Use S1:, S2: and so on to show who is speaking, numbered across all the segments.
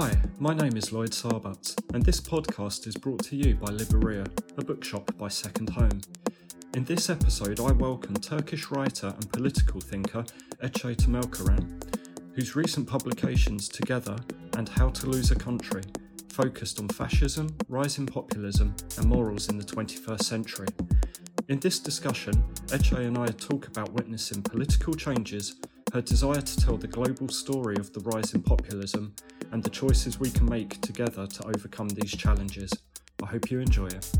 S1: Hi, my name is Lloyd Sarbat, and this podcast is brought to you by Libreria, a bookshop by Second Home. In this episode, I welcome Turkish writer and political thinker Ece Temelkuran, whose recent publications Together and How to Lose a Country focused on fascism, rising populism, and morals in the 21st century. In this discussion, Ece and I talk about witnessing political changes, her desire to tell the global story of the rise in populism, and the choices we can make together to overcome these challenges. I hope you enjoy it.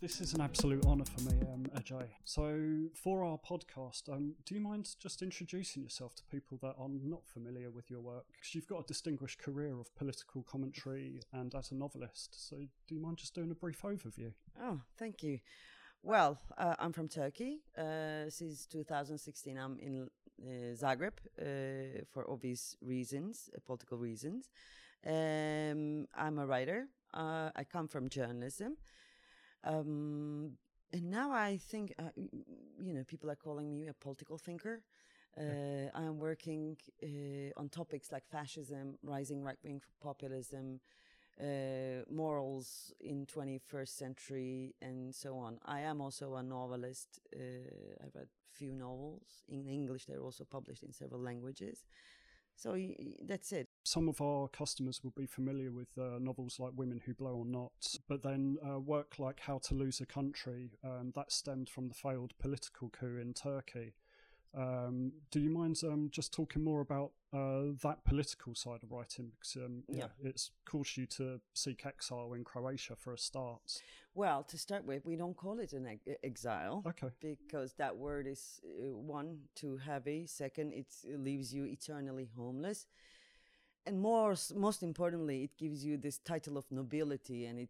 S1: This is an absolute honour for me, um, Ece. So, for our podcast, um, do you mind just introducing yourself to people that are not familiar with your work? Because you've got a distinguished career of political commentary and as a novelist. So, do you mind just doing a brief overview?
S2: Oh, thank you. Well, uh, I'm from Turkey. Uh, since 2016, I'm in uh, Zagreb uh, for obvious reasons, uh, political reasons. Um, I'm a writer. Uh, I come from journalism. Um, and now I think, you know, people are calling me a political thinker. Uh, I'm working uh, on topics like fascism, rising right wing populism, uh, morals in 21st century and so on. I am also a novelist. Uh, I've read few novels in English. They're also published in several languages. So that's it.
S1: Some of our customers will be familiar with uh, novels like Women Who Blow on Knots, but then uh, work like How to Lose a Country, um, that stemmed from the failed political coup in Turkey. Um, do you mind um, just talking more about uh, that political side of writing? Because um, yeah. yeah. it's caused you to seek exile in Croatia for a start.
S2: Well, to start with, we don't call it an ex- exile.
S1: Okay.
S2: Because that word is uh, one too heavy. Second, it leaves you eternally homeless, and more, most importantly, it gives you this title of nobility, and it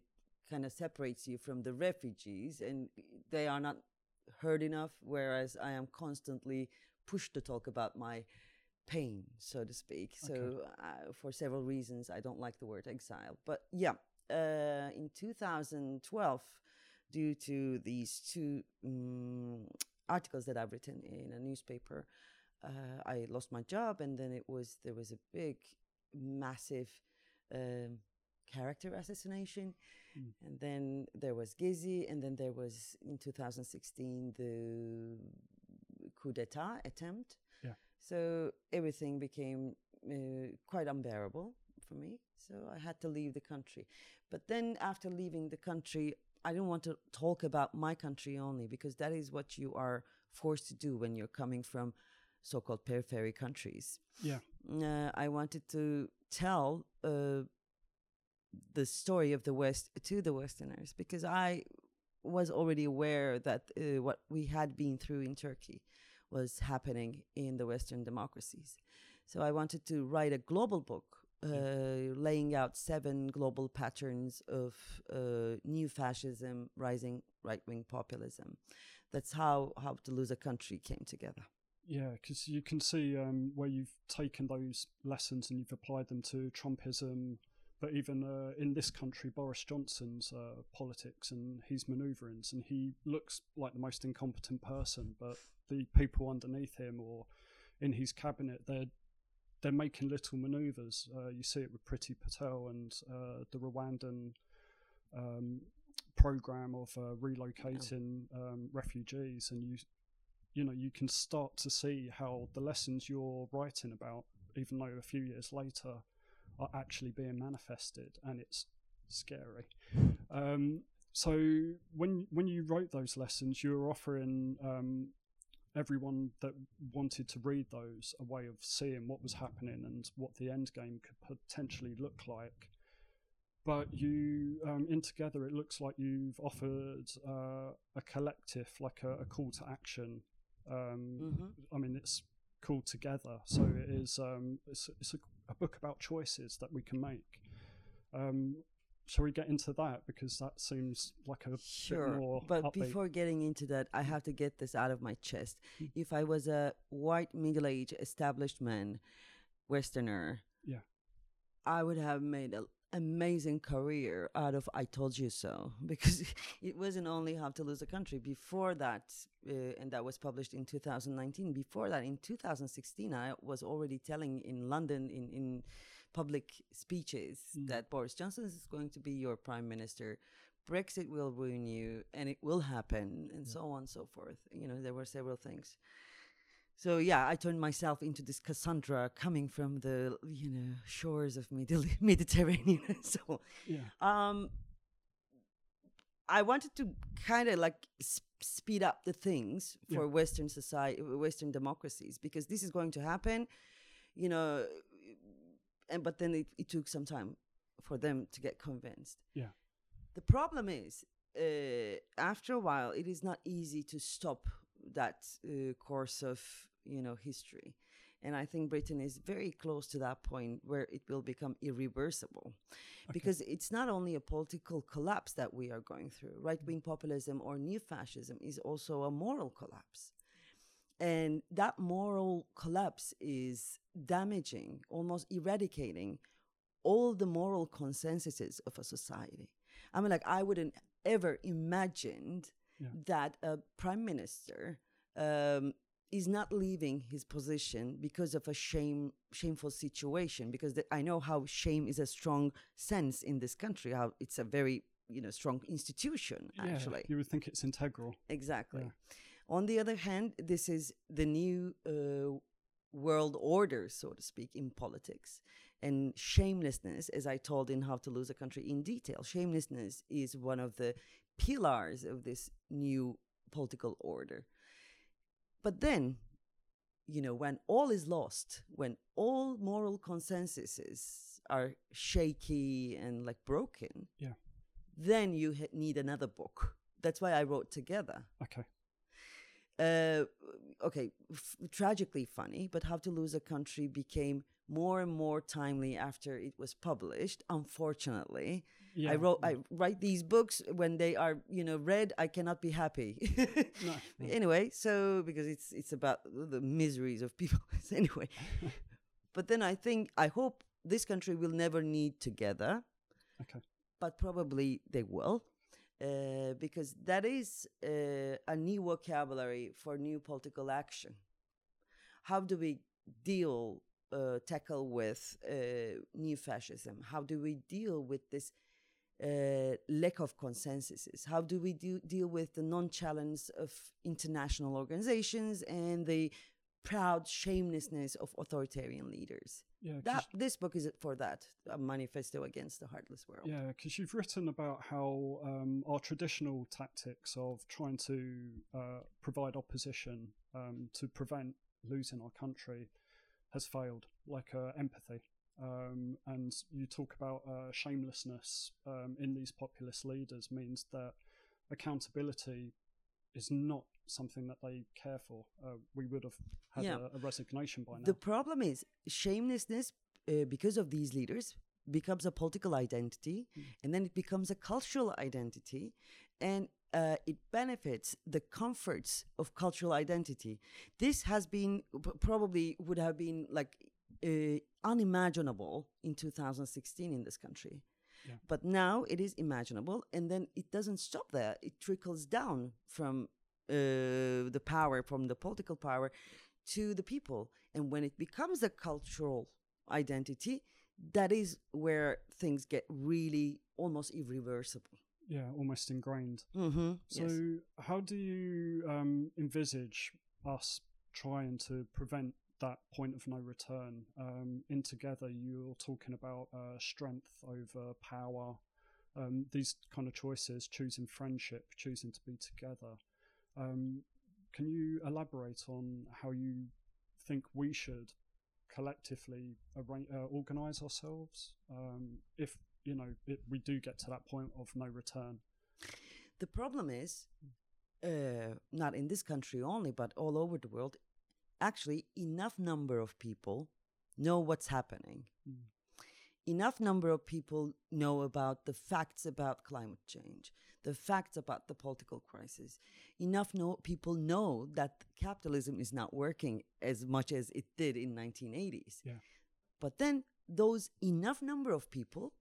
S2: kind of separates you from the refugees, and they are not heard enough, whereas I am constantly pushed to talk about my pain, so to speak. Okay. So, uh, for several reasons, I don't like the word exile. But yeah, uh, in 2012, due to these two um, articles that I've written in a newspaper, uh, I lost my job, and then it was there was a big, massive um, character assassination Mm. And then there was Gezi, and then there was in 2016 the coup d'etat attempt.
S1: Yeah.
S2: So everything became uh, quite unbearable for me. So I had to leave the country. But then after leaving the country, I didn't want to talk about my country only because that is what you are forced to do when you're coming from so-called periphery countries.
S1: Yeah.
S2: Uh, I wanted to tell uh, the story of the West to the Westerners because I was already aware that uh, what we had been through in Turkey was happening in the Western democracies. So I wanted to write a global book uh, laying out seven global patterns of uh, new fascism, rising right wing populism. That's how How to Lose a Country came together.
S1: Yeah, because you can see um, where you've taken those lessons and you've applied them to Trumpism, but even uh, in this country, Boris Johnson's uh, politics and his manoeuvrings, and he looks like the most incompetent person, but the people underneath him or in his cabinet, they're they're making little manoeuvres. Uh, you see it with Priti Patel and uh, the Rwandan um, program of uh, relocating um, refugees, and you you know you can start to see how the lessons you're writing about, even though a few years later are actually being manifested, and it's scary. Um, so when when you wrote those lessons, you were offering um, everyone that wanted to read those a way of seeing what was happening and what the end game could potentially look like. But you, um, in together, it looks like you've offered uh, a collective, like a, a, call to action. Um, mm-hmm. I mean, it's called together, so it is. Um, it's, it's a a book about choices that we can make. Um, shall we get into that because that seems like a
S2: sure.
S1: bit more.
S2: But
S1: upbeat.
S2: before getting into that, I have to get this out of my chest. Hmm. if I was a white middle-aged established man, Westerner,
S1: yeah,
S2: I would have made a, amazing career out of I Told You So because it wasn't only How to Lose a Country. Before that, uh, and that was published in 2019, before that, in 2016, I was already telling in London in, in public speeches
S1: Mm.
S2: that Boris Johnson is going to be your prime minister. Brexit will ruin you and it will happen, and
S1: Yeah.
S2: so on and so forth. You know, there were several things. So yeah, I turned myself into this Cassandra coming from the you know shores of Middle Mediterranean. so
S1: Yeah.
S2: um, I wanted to kind of like s- speed up the things
S1: Yeah.
S2: for Western society, Western democracies, because this is going to happen, you know. And but then it, it took some time for them to get convinced.
S1: Yeah.
S2: The problem is, uh, after a while, it is not easy to stop that uh, course of you know history, and I think Britain is very close to that point where it will become irreversible, because it's not only a political collapse that we are going through. Right wing populism or new fascism is also a moral collapse. And that moral collapse is damaging, almost eradicating all the moral consensuses of a society. I mean, like, I wouldn't ever imagined
S1: Yeah.
S2: that a prime minister um, is not leaving his position because of a shame, shameful situation. Because th- I know how shame is a strong sense in this country. How it's a very you know strong institution
S1: Yeah,
S2: actually.
S1: you would think it's integral.
S2: Exactly.
S1: Yeah.
S2: On the other hand, this is the new uh, world order, so to speak, in politics. And shamelessness, as I told in How to Lose a Country in detail, shamelessness is one of the pillars of this new political order. But then, you know, when all is lost, when all moral consensuses are shaky and like broken,
S1: Yeah.
S2: then you ha- need another book. That's why I wrote together.
S1: Okay.
S2: Uh, okay, f- tragically funny, but How to Lose a Country became more and more timely after it was published. Unfortunately,
S1: Yeah.
S2: I wrote. I write these books when they are, you know, read. I cannot be happy.
S1: No, no.
S2: Anyway, so because it's it's about the miseries of people. anyway, but then I think I hope this country will never need together
S1: Okay.
S2: but probably they will, uh, because that is uh, a new vocabulary for new political action. How do we deal, uh, tackle with uh, new fascism? How do we deal with this uh, lack of consensuses? How do we do, deal with the non-challenge of international organizations and the proud shamelessness of authoritarian leaders?
S1: Yeah.
S2: That this book is for that, a manifesto against the heartless world.
S1: Yeah, because you've written about how um, our traditional tactics of trying to uh, provide opposition um, to prevent losing our country has failed, like uh, empathy. Um, and you talk about uh, shamelessness um, in these populist leaders means that accountability is not something that they care for. Uh, we would have had
S2: Yeah.
S1: a, a resignation by now.
S2: The problem is shamelessness, uh, because of these leaders, becomes a political identity,
S1: Mm.
S2: and then it becomes a cultural identity, and uh, it benefits the comforts of cultural identity. This has been probably would have been like uh, unimaginable in 2016 in this country.
S1: Yeah.
S2: But now it is imaginable, and then it doesn't stop there. It trickles down from uh, the power, from the political power, to the people. And when it becomes a cultural identity, that is where things get really almost irreversible.
S1: yeah, almost ingrained.
S2: Mm-hmm.
S1: So,
S2: yes.
S1: how do you um, envisage us trying to prevent that point of no return? Um, in Together, you're talking about uh, strength over power, um, these kind of choices, choosing friendship, choosing to be together. Um, can you elaborate on how you think we should collectively arra- uh, organize ourselves um, if you know it, we do get to that point of no return?
S2: The problem is, uh, not in this country only, but all over the world, actually, enough number of people know what's happening.
S1: Mm.
S2: Enough number of people know about the facts about climate change, the facts about the political crisis. Enough know, people know that capitalism is not working as much as it did in 1980s.
S1: Yeah.
S2: But then those enough number of people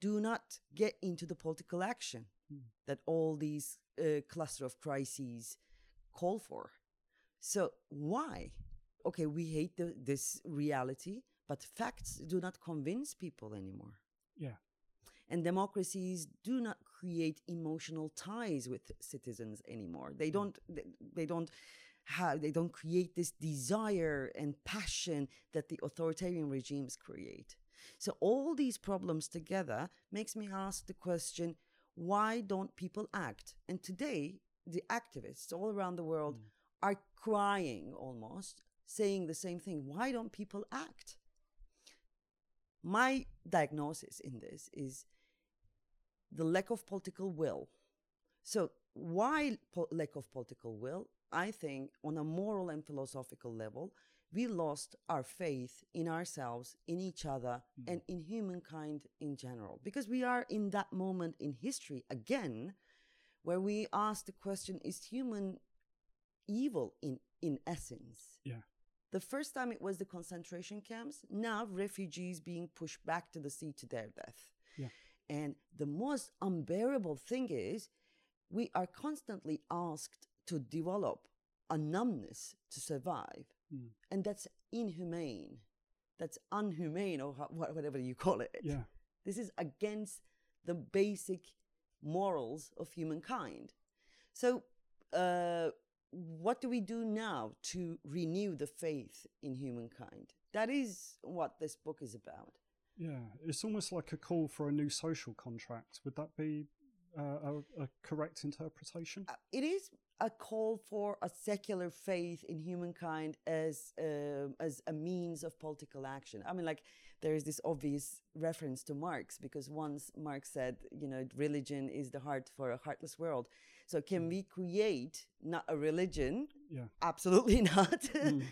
S2: do not get into the political action
S1: Mm.
S2: that all these uh, cluster of crises call for. So why? Okay, we hate the, this reality, but facts do not convince people anymore.
S1: Yeah.
S2: And democracies do not create emotional ties with citizens anymore. They don't. They, they don't have. They don't create this desire and passion that the authoritarian regimes create. So all these problems together makes me ask the question: Why don't people act? And today, the activists all around the world
S1: Mm.
S2: Are crying almost, saying the same thing. Why don't people act? My diagnosis in this is the lack of political will. So, why po- lack of political will? I think on a moral and philosophical level, we lost our faith in ourselves, in each other,
S1: Mm.
S2: and in humankind in general. Because we are in that moment in history again where we ask the question is human evil in, in essence?
S1: Yeah.
S2: The first time it was the concentration camps, now refugees being pushed back to the sea to their death.
S1: Yeah.
S2: And the most unbearable thing is we are constantly asked to develop a numbness to survive.
S1: Mm.
S2: And that's inhumane. That's unhumane, or whatever you call it.
S1: Yeah.
S2: This is against the basic morals of humankind. So, uh, what do we do now to renew the faith in humankind? That is what this book is about.
S1: Yeah. It's almost like a call for a new social contract. Would that be uh, a, a correct interpretation?
S2: Uh, It is a call for a secular faith in humankind as um as a means of political action. I mean, like there is this obvious reference to Marx because once Marx said, you know, religion is the heart for a heartless world. So can we create not a religion?
S1: Yeah.
S2: Absolutely not.
S1: Mm.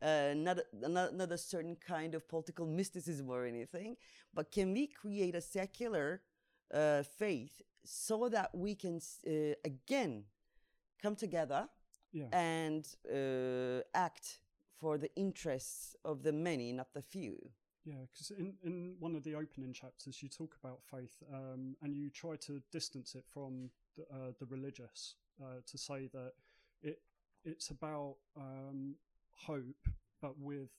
S2: uh, not, a, not not a certain kind of political mysticism or anything, but can we create a secular uh, faith so that we can uh, again come together
S1: Yeah.
S2: and uh, act for the interests of the many, not the few?
S1: Yeah, because in, in one of the opening chapters, you talk about faith um, and you try to distance it from uh, the religious uh, to say that it it's about um, hope, but with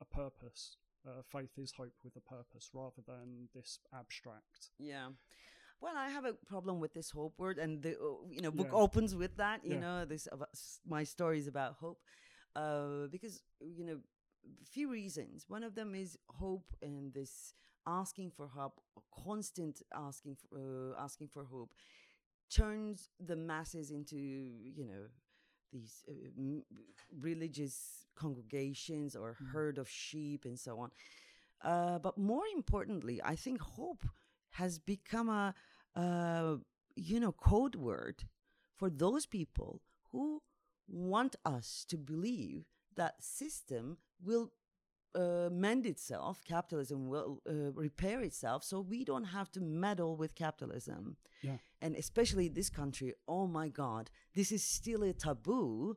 S1: a purpose. Uh, faith is hope with a purpose rather than this abstract.
S2: Yeah. Well, I have a problem with this hope word, and the uh, you know book
S1: Yeah.
S2: opens with that. You
S1: Yeah.
S2: know, this about, my story is about hope, uh, because you know, a few reasons. One of them is hope and this asking for hope, constant asking for uh, asking for hope, turns the masses into you know these uh, m- religious congregations or
S1: Mm.
S2: herd of sheep and so on. Uh, but more importantly, I think hope has become a, uh, you know, code word for those people who want us to believe that system will uh, mend itself, capitalism will uh, repair itself, so we don't have to meddle with capitalism.
S1: Yeah.
S2: And especially this country, oh my God, this is still a taboo.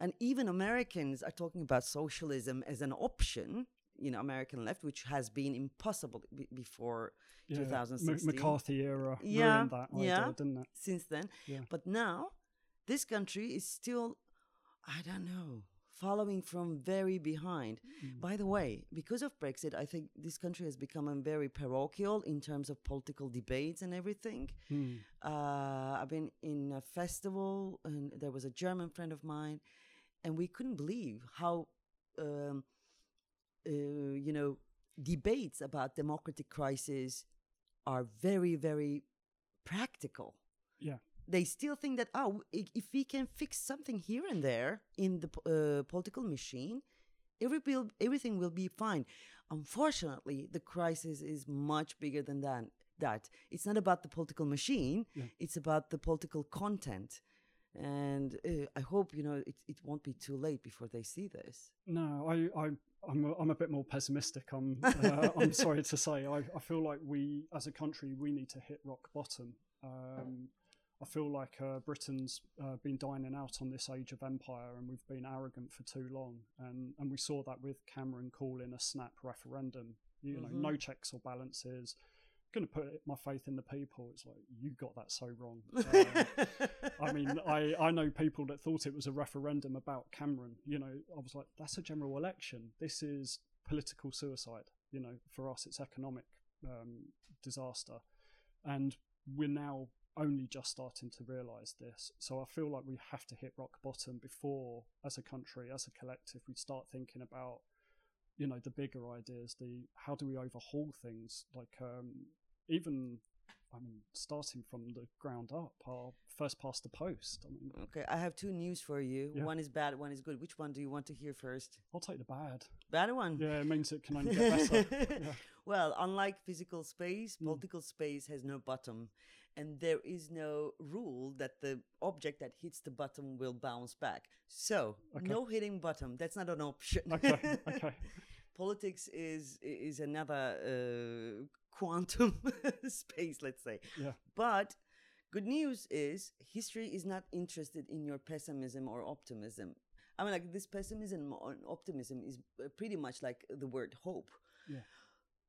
S2: And even Americans are talking about socialism as an option, you know, American left, which has been impossible b- before
S1: Yeah, M-
S2: 2016.
S1: McCarthy era
S2: Yeah,
S1: ruined that idea,
S2: yeah.
S1: didn't it?
S2: since then.
S1: Yeah.
S2: But now, this country is still, I don't know, following from very behind.
S1: Mm.
S2: By the way, because of Brexit, I think this country has become very parochial in terms of political debates and everything.
S1: Mm.
S2: Uh, I've been in a festival, and there was a German friend of mine, and we couldn't believe how, um, uh, you know, debates about democratic crisis are very, very practical.
S1: Yeah.
S2: They still think that oh, if we can fix something here and there in the uh, political machine, every will, everything will be fine. Unfortunately, the crisis is much bigger than that. That it's not about the political machine;
S1: Yeah.
S2: it's about the political content. And uh, I hope you know it, it won't be too late before they see this.
S1: No, I, I, I'm, a, I'm a bit more pessimistic. I'm, uh, I'm sorry to say. I, I feel like we, as a country, we need to hit rock bottom. Um, I feel like uh, Britain's uh, been dining out on this age of empire, and we've been arrogant for too long. And and we saw that with Cameron calling a snap referendum. You know,
S2: Mhm.
S1: no checks or balances, going to put my faith in the people. It's like you got that so wrong. Um, I mean, I I know people that thought it was a referendum about Cameron. You know, I was like, that's a general election. This is political suicide. You know, for us, it's economic um, disaster, and we're now only just starting to realize this. So I feel like we have to hit rock bottom before, as a country, as a collective, we start thinking about you know the bigger ideas the how do we overhaul things like um even I mean, starting from the ground up, our first past the post. I mean,
S2: Okay, I have two news for you.
S1: Yeah.
S2: One is bad, one is good. Which one do you want to hear first?
S1: I'll take the bad.
S2: Bad one.
S1: Yeah, it means it can only get better. yeah.
S2: Well, unlike physical space,
S1: Mm.
S2: political space has no bottom. And there is no rule that the object that hits the bottom will bounce back. So,
S1: Okay.
S2: no hitting bottom. That's not an option.
S1: Okay, okay.
S2: Politics is is another uh, quantum space, let's say.
S1: Yeah.
S2: But good news is history is not interested in your pessimism or optimism. I mean, like this pessimism or optimism is uh, pretty much like the word hope.
S1: Yeah.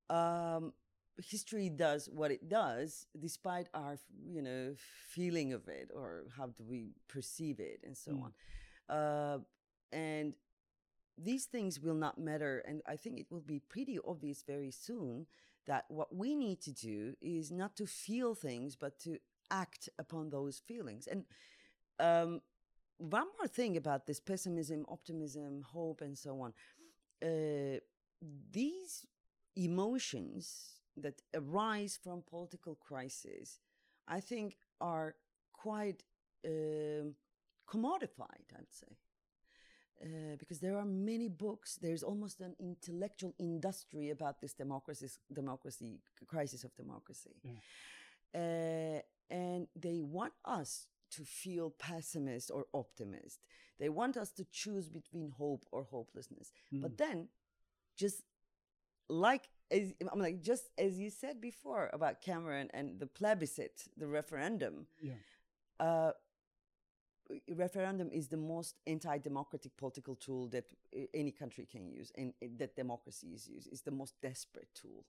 S2: Um, history does what it does, despite our, you know, feeling of it or how do we perceive it and so
S1: Mm.
S2: on. Uh, and these things will not matter. And I think it will be pretty obvious very soon that what we need to do is not to feel things, but to act upon those feelings. And um, one more thing about this pessimism, optimism, hope, and so on. Uh, these emotions that arise from political crises, I think, are quite um, commodified, I'd say. Uh, because there are many books, there's almost an intellectual industry about this democracy, democracy crisis of democracy, uh, and they want us to feel pessimist or optimist. They want us to choose between hope or hopelessness. But then, just like as, I'm like just as you said before about Cameron and the plebiscite, the referendum.
S1: Yeah.
S2: Uh, referendum is the most anti-democratic political tool that uh, any country can use and uh, that democracies use it's the most desperate tool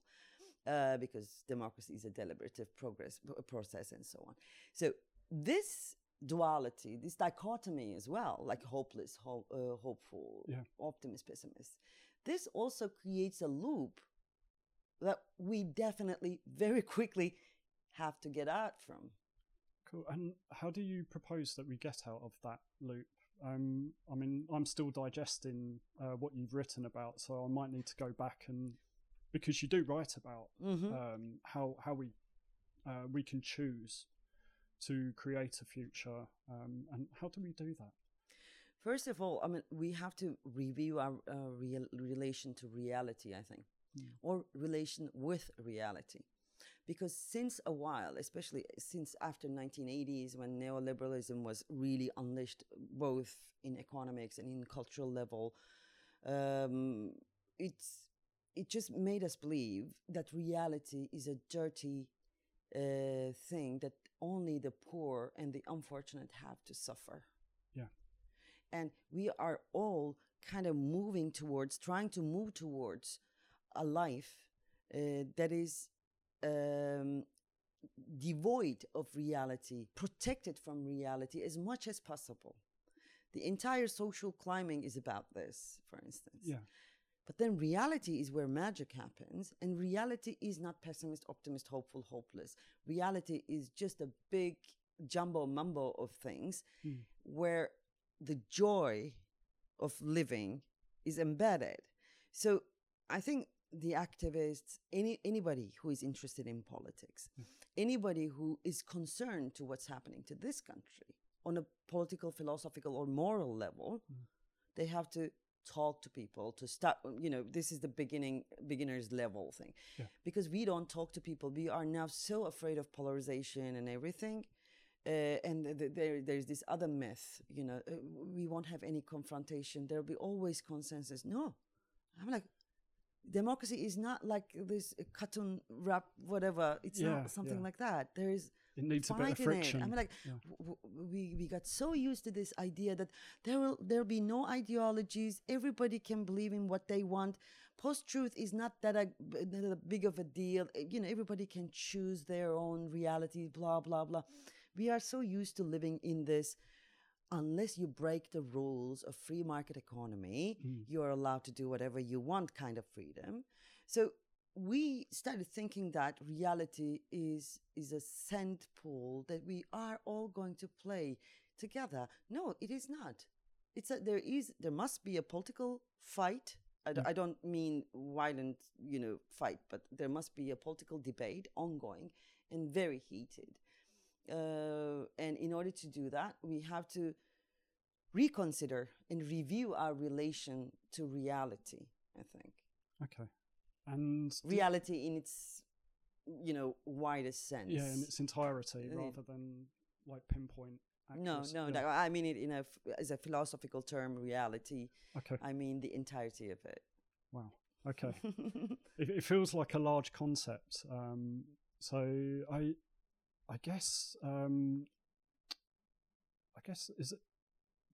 S2: uh, because democracy is a deliberative progress process and so on so this duality this dichotomy as well like hopeless ho- uh, hopeful
S1: Yeah.
S2: optimist pessimist this also creates a loop that we definitely very quickly have to get out from
S1: Cool. And how do you propose that we get out of that loop? Um, I mean, I'm still digesting uh, what you've written about, so I might need to go back and because you do write about
S2: Mhm.
S1: um, how how we uh, we can choose to create a future, um, and how do we do that?
S2: First of all, I mean, we have to review our uh, real relation to reality, I think,
S1: Mm.
S2: or relation with reality. Because since a while, especially since after 1980s, when neoliberalism was really unleashed, both in economics and in cultural level, um, it's it just made us believe that reality is a dirty uh, thing that only the poor and the unfortunate have to suffer and we are all kind of moving towards trying to move towards a life uh, that is um, devoid of reality protected from reality as much as possible the entire social climbing is about this for instance
S1: Yeah,
S2: but then reality is where magic happens, and reality is not pessimist, optimist, hopeful, hopeless. Reality is just a big jumbo mumbo of things
S1: Mm.
S2: where the joy of living is embedded. So I think the activists, any anybody who is interested in politics, hmm. anybody who is concerned to what's happening to this country on a political, philosophical, or moral level, hmm. they have to talk to people to start um, you know this is the beginning beginners level thing
S1: Yeah.
S2: because we don't talk to people we are now so afraid of polarization and everything uh, and th- th- there, there's this other myth you know uh, we won't have any confrontation there'll be always consensus no i'm like democracy is not like this cartoon rap whatever it's
S1: Yeah,
S2: not something
S1: yeah.
S2: like that there is
S1: it needs a bit of friction.
S2: it. I mean, like
S1: Yeah.
S2: w- w- we we got so used to this idea that there will there'll be no ideologies. Everybody can believe in what they want. Post truth is not that a, that a big of a deal. Uh, You know, everybody can choose their own reality. Blah blah blah. We are so used to living in this. Unless you break the rules of free market economy,
S1: Mm.
S2: you are allowed to do whatever you want, kind of freedom. So we started thinking that reality is is a scent pool that we are all going to play together. No, it is not. It's a there is there must be a political fight. I, d-
S1: Yeah.
S2: I don't mean violent, you know, fight, but there must be a political debate ongoing and very heated. Uh, and in order to do that, we have to reconsider and review our relation to reality. I think
S1: Okay. And
S2: reality in its you know widest sense.
S1: yeah, in its entirety
S2: Uh,
S1: rather than like pinpoint.
S2: no, no,
S1: Yeah.
S2: no, I mean it in a f- as a philosophical term. Reality.
S1: Okay.
S2: I mean the entirety of it.
S1: Wow. Okay. it, it feels like a large concept. Um, so I, I guess, um, I guess is it.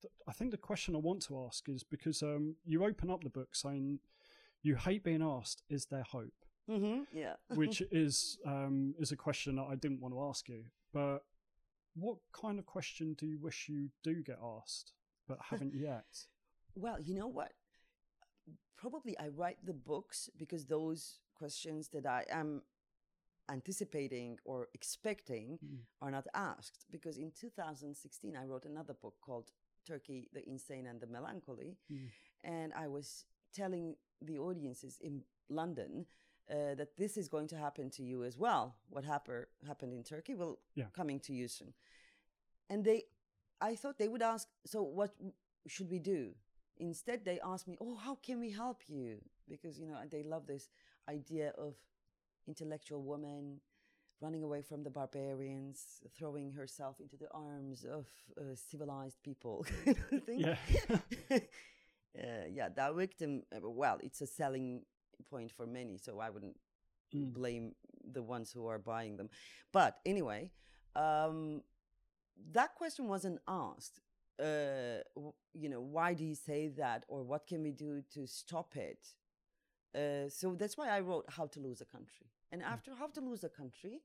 S1: th- I think the question I want to ask is because um, you open up the book saying you hate being asked, "Is there hope?"
S2: hmm Yeah.
S1: Which is um, is a question that I didn't want to ask you. But what kind of question do you wish you do get asked but haven't yet?
S2: Well, you know what? Probably I write the books because those questions that I am anticipating or expecting
S1: Mm.
S2: are not asked. Because in 2016, I wrote another book called Turkey, the Insane and the Melancholy.
S1: Mm.
S2: And I was telling the audiences in London uh, that this is going to happen to you as well. What happen, happened in Turkey will
S1: Yeah.
S2: coming to you soon. And they, I thought they would ask, so what should we do? Instead, they asked me, oh, how can we help you? Because, you know, they love this idea of intellectual woman running away from the barbarians, throwing herself into the arms of uh, civilized people. kind of.
S1: Yeah.
S2: uh, yeah, that victim, uh, well, it's a selling point for many, so I wouldn't
S1: Mm.
S2: blame the ones who are buying them. But anyway, um, that question wasn't asked. Uh, you know, why do you say that, or what can we do to stop it? Uh, so that's why I wrote How to Lose a Country. And after How to Lose a Country,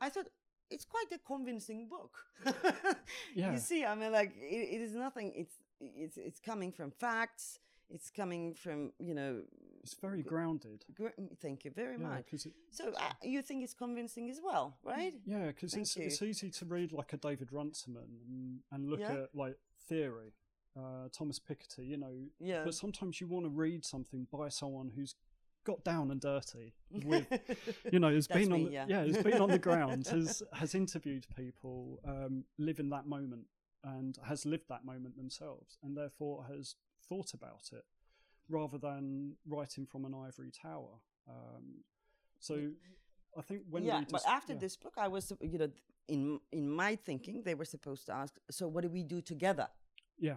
S2: I thought it's quite a convincing book.
S1: Yeah.
S2: You see, I mean, like it, it is nothing. It's it's it's coming from facts. It's coming from you know.
S1: It's very grounded.
S2: Gr- thank you very
S1: Yeah,
S2: much.
S1: it,
S2: So uh, you think it's convincing as well, right?
S1: Yeah, because it's
S2: you.
S1: it's easy to read like a David Runciman and, and look
S2: Yeah.
S1: at like theory, uh, Thomas Piketty, you know.
S2: Yeah.
S1: But sometimes you want to read something by someone who's got down and dirty with, you know, has been on
S2: me,
S1: the,
S2: yeah.
S1: has been on the ground, has has interviewed people, um, live in that moment, and has lived that moment themselves, and therefore has thought about it, rather than writing from an ivory tower. Um, so. I think when
S2: yeah,
S1: readers,
S2: but after
S1: yeah.
S2: this book, I was, you know, in in my thinking, they were supposed to ask, so what do we do together?
S1: yeah,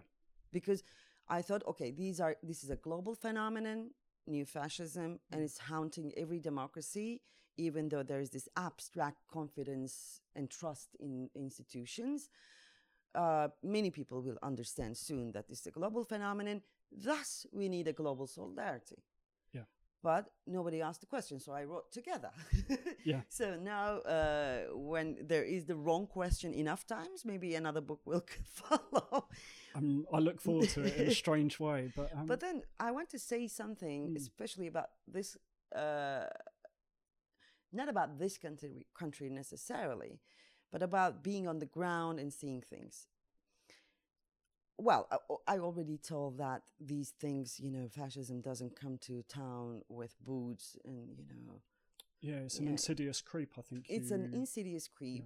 S2: Because I thought, okay, these are this is a global phenomenon, new fascism, and it's haunting every democracy, even though there is this abstract confidence and trust in institutions. Uh, many people will understand soon that this is a global phenomenon. Thus, we need a global solidarity. But nobody asked the question, so I wrote together.
S1: Yeah.
S2: So now, uh, when there is the wrong question enough times, maybe another book will follow.
S1: Um, I look forward to it in a strange way, but um,
S2: But then I want to say something,
S1: Mm.
S2: especially about this, uh, not about this country, country necessarily, but about being on the ground and seeing things. Well, I, I already told that these things, you know, fascism doesn't come to town with boots and, you know,
S1: yeah, it's an
S2: yeah.
S1: insidious creep. I think
S2: it's an insidious creep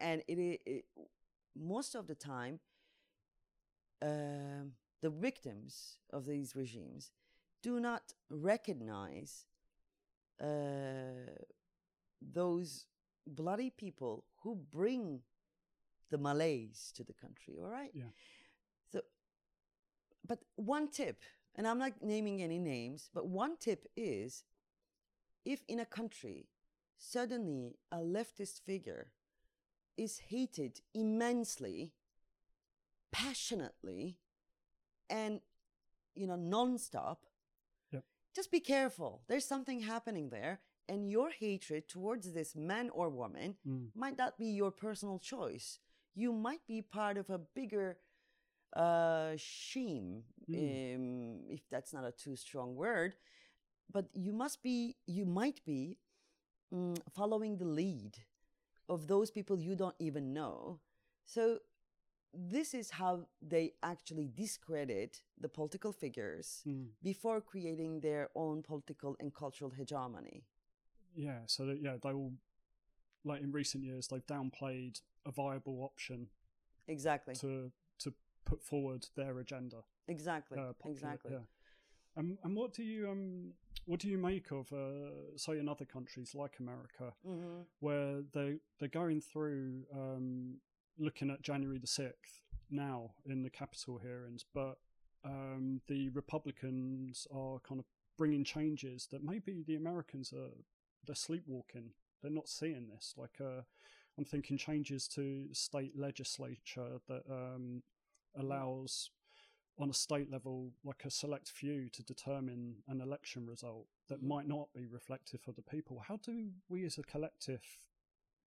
S2: and it, it most of the time um, the victims of these regimes do not recognize uh, those bloody people who bring the malaise to the country all right
S1: Yeah.
S2: But one tip and i'm not naming any names but one tip is if in a country suddenly a leftist figure is hated immensely, passionately, and you know, nonstop,
S1: Yep.
S2: just be careful. There's something happening there, and your hatred towards this man or woman
S1: Mm.
S2: might not be your personal choice. You might be part of a bigger uh, shame,
S1: Mm.
S2: um, if that's not a too strong word. But you must be, you might be mm, following the lead of those people you don't even know. So this is how they actually discredit the political figures
S1: Mm.
S2: before creating their own political and cultural hegemony.
S1: Yeah, so that, yeah, they will like in recent years they've downplayed a viable option
S2: Exactly.
S1: to put forward their agenda.
S2: Exactly.
S1: uh,
S2: exactly.
S1: Yeah. Um, and what do you um what do you make of uh, say in other countries like America
S2: hmm
S1: where they they're going through um, looking at January the sixth now in the Capitol hearings, but um, the Republicans are kind of bringing changes that maybe the Americans are they're sleepwalking. They're not seeing this. Like uh, I'm thinking changes to state legislature that um, allows on a state level like a select few to determine an election result that
S2: Mhm.
S1: might not be reflective of the people. How do we as a collective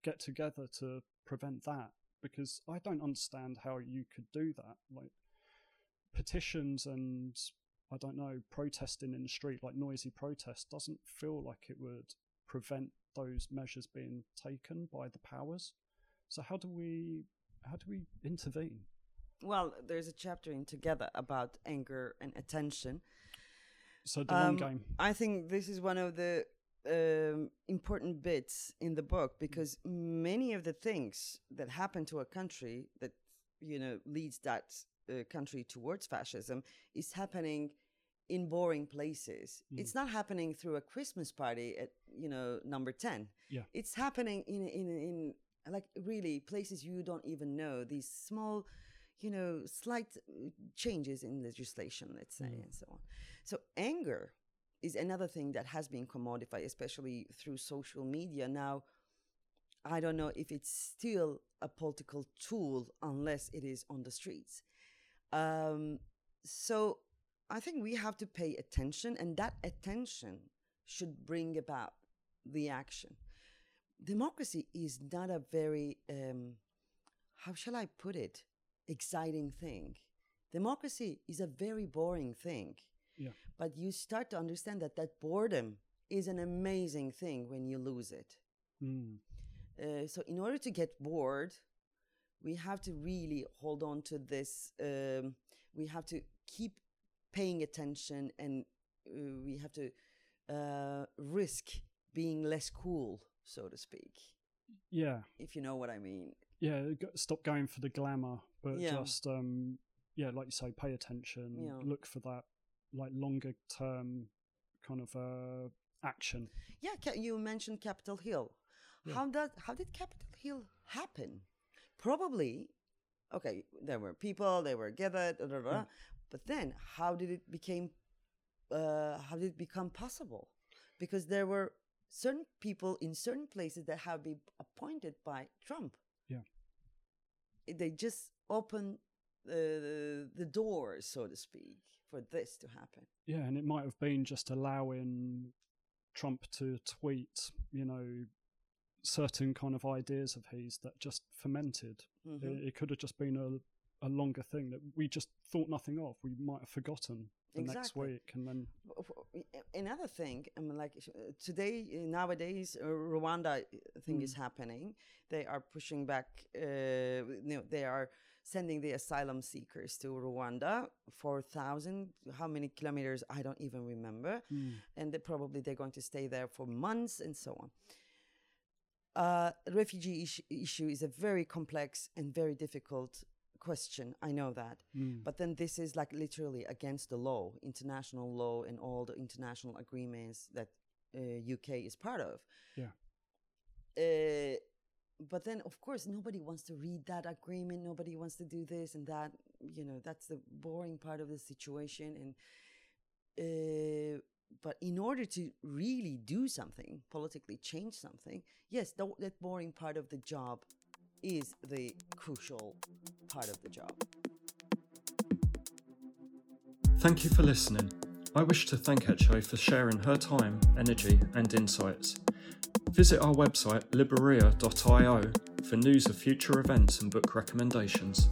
S1: get together to prevent that? Because i don't understand how you could do that. Like petitions and i don't know protesting in the street like noisy protest doesn't feel like it would prevent those measures being taken by the powers. So how do we how do we intervene
S2: Well, there's a chapter in Together about anger and attention.
S1: so the long
S2: Um,
S1: game
S2: I think this is one of the um, important bits in the book because many of the things that happen to a country that you know leads that uh, country towards fascism is happening in boring places.
S1: Mm.
S2: It's not happening through a Christmas party at you know number ten.
S1: Yeah.
S2: it's happening in in in like really places you don't even know. These small, you know, slight uh, changes in legislation, let's say,
S1: Mm.
S2: and so on. So anger is another thing that has been commodified, especially through social media. Now, I don't know if it's still a political tool unless it is on the streets. Um, so I think we have to pay attention, and that attention should bring about the action. Democracy is not a very, um, how shall I put it, exciting thing. Democracy is a very boring thing.
S1: Yeah.
S2: But you start to understand that that boredom is an amazing thing when you lose it.
S1: Mm.
S2: Uh, so in order to get bored, we have to really hold on to this. Um, we have to keep paying attention, and uh, we have to uh, risk being less cool, so to speak.
S1: yeah
S2: If you know what I mean.
S1: Yeah stop going for the glamour but
S2: Yeah.
S1: just um yeah like you say pay attention
S2: Yeah.
S1: look for that like longer term kind of uh action
S2: Yeah, you mentioned Capitol Hill.
S1: Yeah.
S2: How did how did Capitol Hill happen? Probably, okay. There were people. They were gathered. Da, da,
S1: Yeah.
S2: But then, how did it became? Uh, how did it become possible? Because there were certain people in certain places that have been appointed by Trump. They just open uh, the doors, so to speak, for this to happen.
S1: yeah and it might have been just allowing trump to tweet you know certain kind of ideas of his that just fermented
S2: Mhm.
S1: it, it could have just been a, a longer thing that we just thought nothing of we might have forgotten the next
S2: Exactly.
S1: week and then
S2: Another thing, I mean, like uh, today, nowadays, uh, Rwanda uh, thing is happening. They are pushing back. Uh, you know, they are sending the asylum seekers to Rwanda. Four thousand. How many kilometers? I don't even remember.
S1: mm,
S2: And they probably they're going to stay there for months and so on. Uh, refugee issue, issue is a very complex and very difficult question. I know that.
S1: mm,
S2: But then this is like literally against the law, international law, and all the international agreements that uh, UK is part of.
S1: Yeah.
S2: Uh, but then, of course, nobody wants to read that agreement. Nobody wants to do this and that. You know, that's the boring part of the situation. And uh, but in order to really do something politically, change something, yes, tho- that boring part of the job is the crucial part of the job.
S1: Thank you for listening. I wish to thank Ece for sharing her time, energy, and insights. Visit our website, libreria.io, for news of future events and book recommendations.